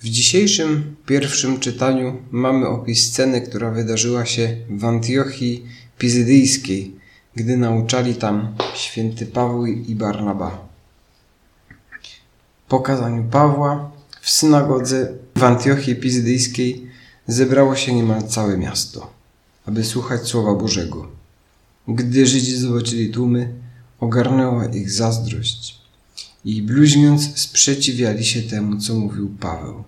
W dzisiejszym pierwszym czytaniu mamy opis sceny, która wydarzyła się w Antiochii Pizydyjskiej, gdy nauczali tam święty Paweł i Barnaba. Po kazaniu Pawła w synagodze w Antiochii Pizydyjskiej zebrało się niemal całe miasto, aby słuchać Słowa Bożego. Gdy Żydzi zobaczyli tłumy, ogarnęła ich zazdrość i bluźniąc sprzeciwiali się temu, co mówił Paweł.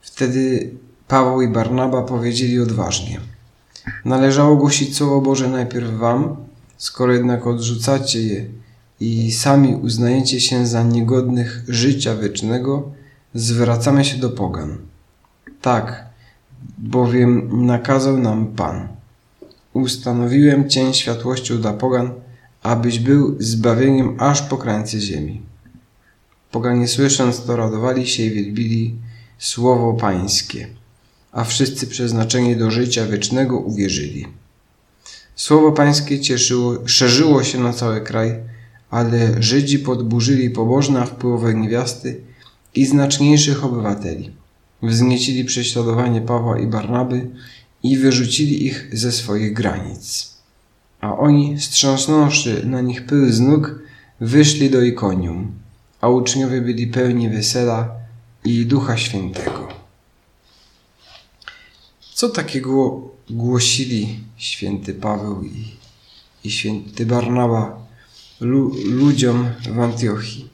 Wtedy Paweł i Barnaba powiedzieli odważnie: Należało głosić Słowo Boże najpierw wam, skoro jednak odrzucacie je i sami uznajecie się za niegodnych życia wiecznego, zwracamy się do pogan. Tak, bowiem nakazał nam Pan. Ustanowiłem Cię światłością dla pogan, abyś był zbawieniem aż po krańce ziemi. Poganie słysząc to radowali się i wielbili słowo pańskie, a wszyscy przeznaczeni do życia wiecznego uwierzyli. Słowo pańskie cieszyło, szerzyło się na cały kraj, ale Żydzi podburzyli pobożne wpływowe niewiasty i znaczniejszych obywateli. Wzniecili prześladowanie Pawła i Barnaby i wyrzucili ich ze swoich granic. A oni, strząsnąwszy na nich pył z nóg, wyszli do Ikonium, a uczniowie byli pełni wesela i Ducha Świętego. Co takiego głosili święty Paweł i, i święty Barnaba lu, ludziom w Antiochii?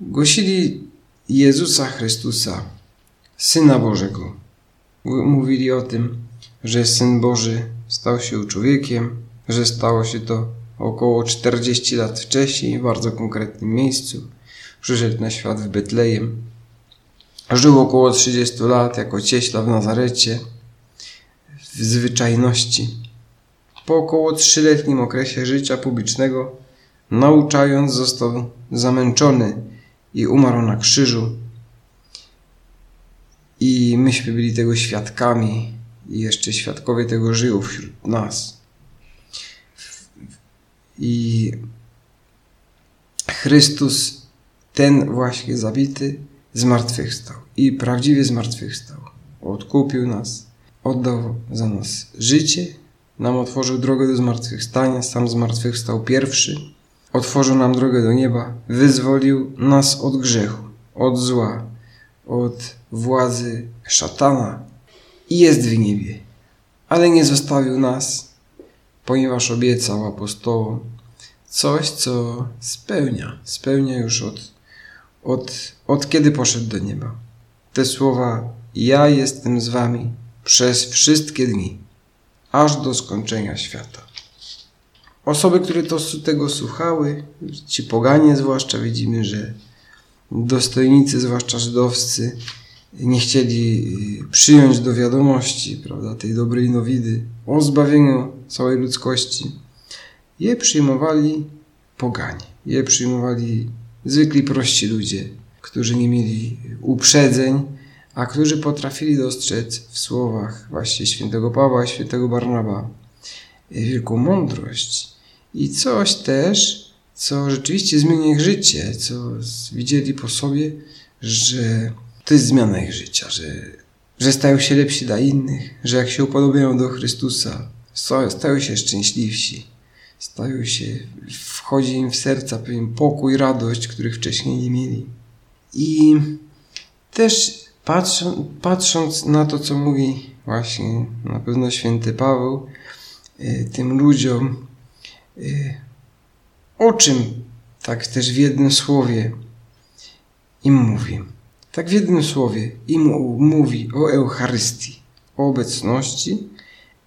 Głosili Jezusa Chrystusa, Syna Bożego. Mówili o tym, że Syn Boży stał się człowiekiem, że stało się to około 40 lat wcześniej w bardzo konkretnym miejscu. Przyszedł na świat w Betlejem. Żył około 30 lat jako cieśla w Nazarecie, w zwyczajności. Po około trzyletnim okresie życia publicznego, nauczając, został zamęczony i umarł na krzyżu. I myśmy byli tego świadkami, i jeszcze świadkowie tego żyją wśród nas. I Chrystus, ten właśnie zabity, zmartwychwstał. I prawdziwie zmartwychwstał. Odkupił nas, oddał za nas życie, nam otworzył drogę do zmartwychwstania, sam zmartwychwstał pierwszy, otworzył nam drogę do nieba, wyzwolił nas od grzechu, od zła, od władzy szatana i jest w niebie. Ale nie zostawił nas, ponieważ obiecał apostołom coś, co spełnia, spełnia już od, od, od kiedy poszedł do nieba. Te słowa: Ja jestem z wami przez wszystkie dni, aż do skończenia świata. Osoby, które to, tego słuchały, ci poganie zwłaszcza, widzimy, że dostojnicy, zwłaszcza żydowscy, nie chcieli y, przyjąć do wiadomości prawda, tej dobrej nowidy o zbawieniu całej ludzkości. Je przyjmowali poganie, je przyjmowali zwykli prości ludzie, którzy nie mieli uprzedzeń, a którzy potrafili dostrzec w słowach właśnie świętego Pawła, świętego Barnaba wielką mądrość i coś też, co rzeczywiście zmienia ich życie, co widzieli po sobie, że to jest zmiana ich życia, że, że stają się lepsi dla innych, że jak się upodobają do Chrystusa, stają się szczęśliwsi, stają się, wchodzi im w serca pewien pokój, radość, których wcześniej nie mieli. I też patrząc, na to, co mówi właśnie na pewno święty Paweł y, tym ludziom, y, o czym tak też w jednym słowie im mówi. Tak w jednym słowie im mówi o Eucharystii, o obecności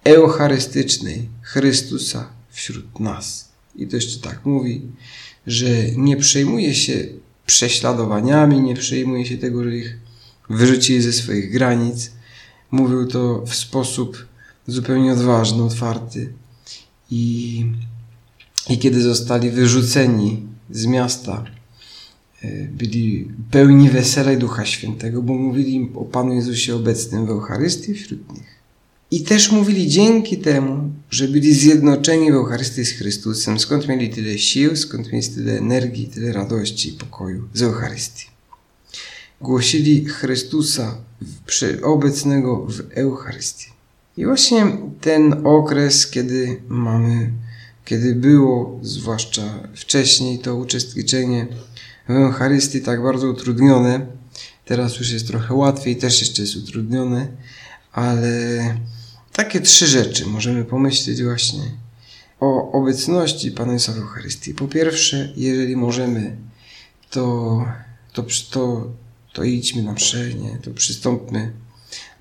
eucharystycznej Chrystusa wśród nas. I to jeszcze tak mówi, że nie przejmuje się prześladowaniami, nie przejmuje się tego, że ich wyrzucili ze swoich granic. Mówił to w sposób zupełnie odważny, otwarty. I, i kiedy zostali wyrzuceni z miasta, byli pełni wesela i Ducha Świętego, bo mówili im o Panu Jezusie obecnym w Eucharystii wśród nich. I też mówili dzięki temu, że byli zjednoczeni w Eucharystii z Chrystusem, skąd mieli tyle sił, skąd mieli tyle energii, tyle radości i pokoju z Eucharystii. głosili Chrystusa obecnego w Eucharystii. I właśnie ten okres, kiedy mamy, kiedy było, zwłaszcza wcześniej, to uczestniczenie Eucharystii tak bardzo utrudnione, teraz już jest trochę łatwiej, też jeszcze jest utrudnione, ale takie trzy rzeczy możemy pomyśleć właśnie o obecności Pana Jezusa w Eucharystii. Po pierwsze, jeżeli możemy, to, to, to, to idźmy na mszę, nie? to przystąpmy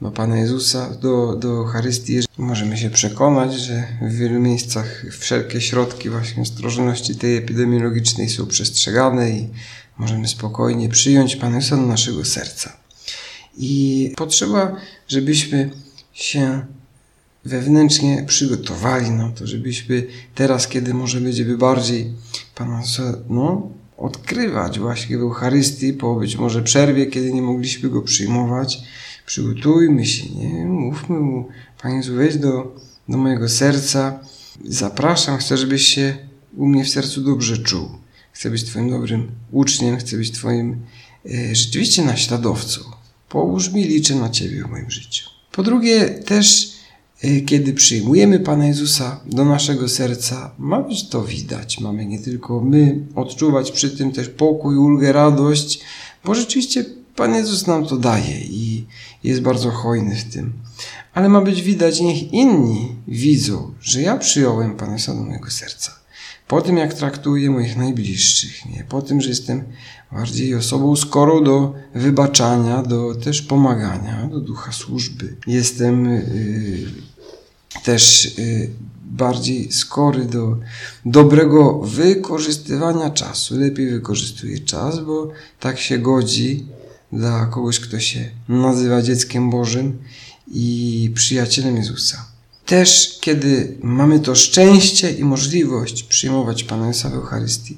do Pana Jezusa, do, do Eucharystii. Możemy się przekonać, że w wielu miejscach wszelkie środki właśnie ostrożności tej epidemiologicznej są przestrzegane i możemy spokojnie przyjąć Pana Jezusa do naszego serca. I potrzeba, żebyśmy się wewnętrznie przygotowali na to, żebyśmy teraz, kiedy może będziemy bardziej Pana no, odkrywać właśnie w Eucharystii, po być może przerwie, kiedy nie mogliśmy Go przyjmować, przygotujmy się, nie? Mówmy Mu, Panie Jezu, wejdź do, do mojego serca, zapraszam, chcę, żebyś się u mnie w sercu dobrze czuł. Chcę być Twoim dobrym uczniem, chcę być Twoim e, rzeczywiście naśladowcą. Połóż mi, liczę na Ciebie w moim życiu. Po drugie, też Y, kiedy przyjmujemy Pana Jezusa do naszego serca, ma być to widać. Mamy nie tylko my odczuwać przy tym też pokój, ulgę, radość, bo rzeczywiście Pan Jezus nam to daje i jest bardzo hojny w tym. Ale ma być widać, niech inni widzą, że ja przyjąłem Pana Jezusa do mojego serca. Po tym, jak traktuję moich najbliższych, nie? po tym, że jestem bardziej osobą skorą do wybaczania, do też pomagania, do ducha służby. Jestem yy, też y, bardziej skory do dobrego wykorzystywania czasu. Lepiej wykorzystuje czas, bo tak się godzi dla kogoś, kto się nazywa dzieckiem Bożym i przyjacielem Jezusa. Też kiedy mamy to szczęście i możliwość przyjmować Pana Jezusa w Eucharystii,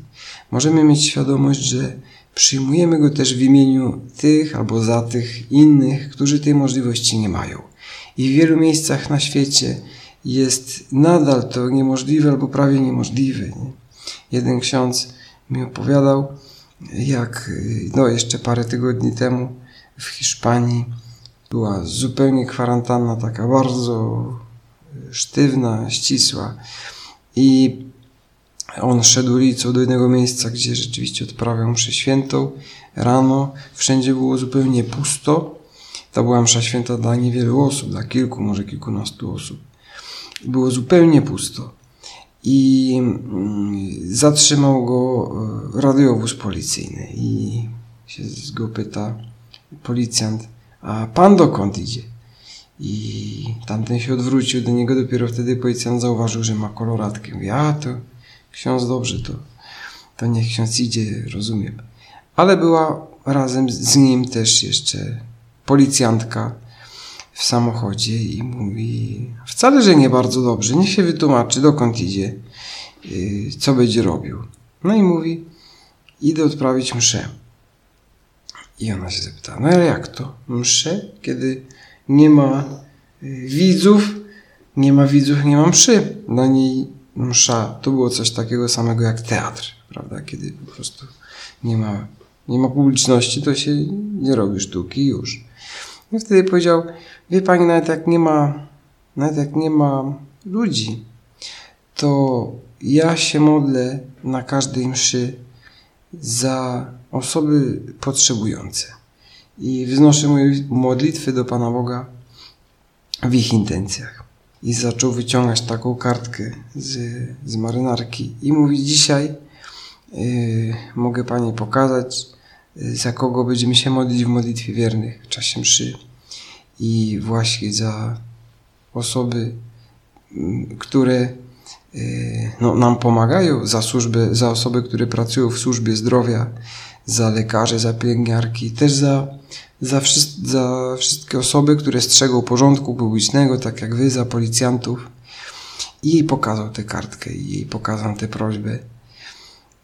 możemy mieć świadomość, że przyjmujemy Go też w imieniu tych albo za tych innych, którzy tej możliwości nie mają. I w wielu miejscach na świecie jest nadal to niemożliwe albo prawie niemożliwe. Nie? Jeden ksiądz mi opowiadał, jak no jeszcze parę tygodni temu w Hiszpanii była zupełnie kwarantanna, taka bardzo sztywna, ścisła. I on szedł ulicą do jednego miejsca, gdzie rzeczywiście odprawiał mszę świętą. Rano wszędzie było zupełnie pusto. To była msza święta dla niewielu osób, dla kilku, może kilkunastu osób. Było zupełnie pusto. I mm, zatrzymał go e, radiowóz policyjny i się go pyta policjant, a pan dokąd idzie? I tamten się odwrócił do niego, dopiero wtedy policjant zauważył, że ma koloratkę. Mówi, a to ksiądz dobrze, to, to niech ksiądz idzie, rozumiem. Ale była razem z nim też jeszcze policjantka w samochodzie i mówi, wcale, że nie bardzo dobrze, niech się wytłumaczy, dokąd idzie, y, co będzie robił. No i mówi, idę odprawić mszę. I ona się zapyta, no ale jak to? Mszę? Kiedy nie ma y, widzów, nie ma widzów, nie ma mszy. Dla niej msza to było coś takiego samego jak teatr, prawda? Kiedy po prostu nie ma, nie ma publiczności, to się nie robi sztuki już. I wtedy powiedział, wie pani, nawet jak nie ma, nawet jak nie ma ludzi, to ja się modlę na każdej mszy za osoby potrzebujące. I wznoszę moje modlitwy do Pana Boga w ich intencjach. I zaczął wyciągać taką kartkę z, z marynarki i mówi dzisiaj yy, mogę Pani pokazać za kogo będziemy się modlić w modlitwie wiernych w czasie mszy i właśnie za osoby, mm, które y, no, nam pomagają, za, służbę, za osoby, które pracują w służbie zdrowia, za lekarzy, za pielęgniarki, też za, za, za wszystkie osoby, które strzegą porządku publicznego, tak jak wy, za policjantów. I jej pokazał tę kartkę, i jej pokazał tę prośbę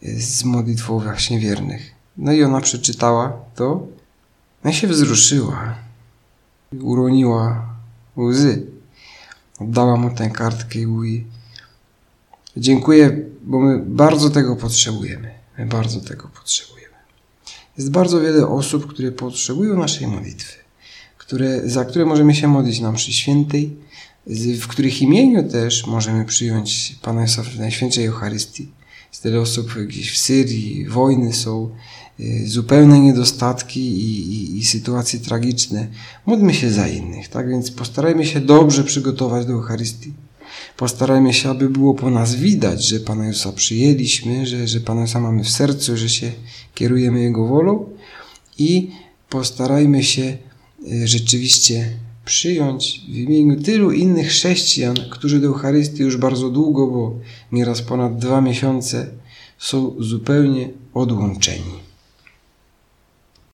y, z modlitwą właśnie wiernych. No i ona przeczytała to, no i się wzruszyła. Uroniła łzy. Oddała mu tę kartkę i mówi Dziękuję, bo my bardzo tego potrzebujemy. My bardzo tego potrzebujemy. Jest bardzo wiele osób, które potrzebują naszej modlitwy, które, za które możemy się modlić na mszy świętej, w których imieniu też możemy przyjąć Pana Jezusa w Najświętszej Eucharystii. Jest tyle osób gdzieś w Syrii, wojny są, zupełne niedostatki i, i, i, sytuacje tragiczne. Módlmy się za innych, tak więc postarajmy się dobrze przygotować do Eucharystii. Postarajmy się, aby było po nas widać, że Pana Jezusa przyjęliśmy, że, że Pana Jezusa mamy w sercu, że się kierujemy Jego wolą i postarajmy się y, rzeczywiście przyjąć w imieniu tylu innych chrześcijan, którzy do Eucharystii już bardzo długo, bo nieraz ponad dwa miesiące, są zupełnie odłączeni.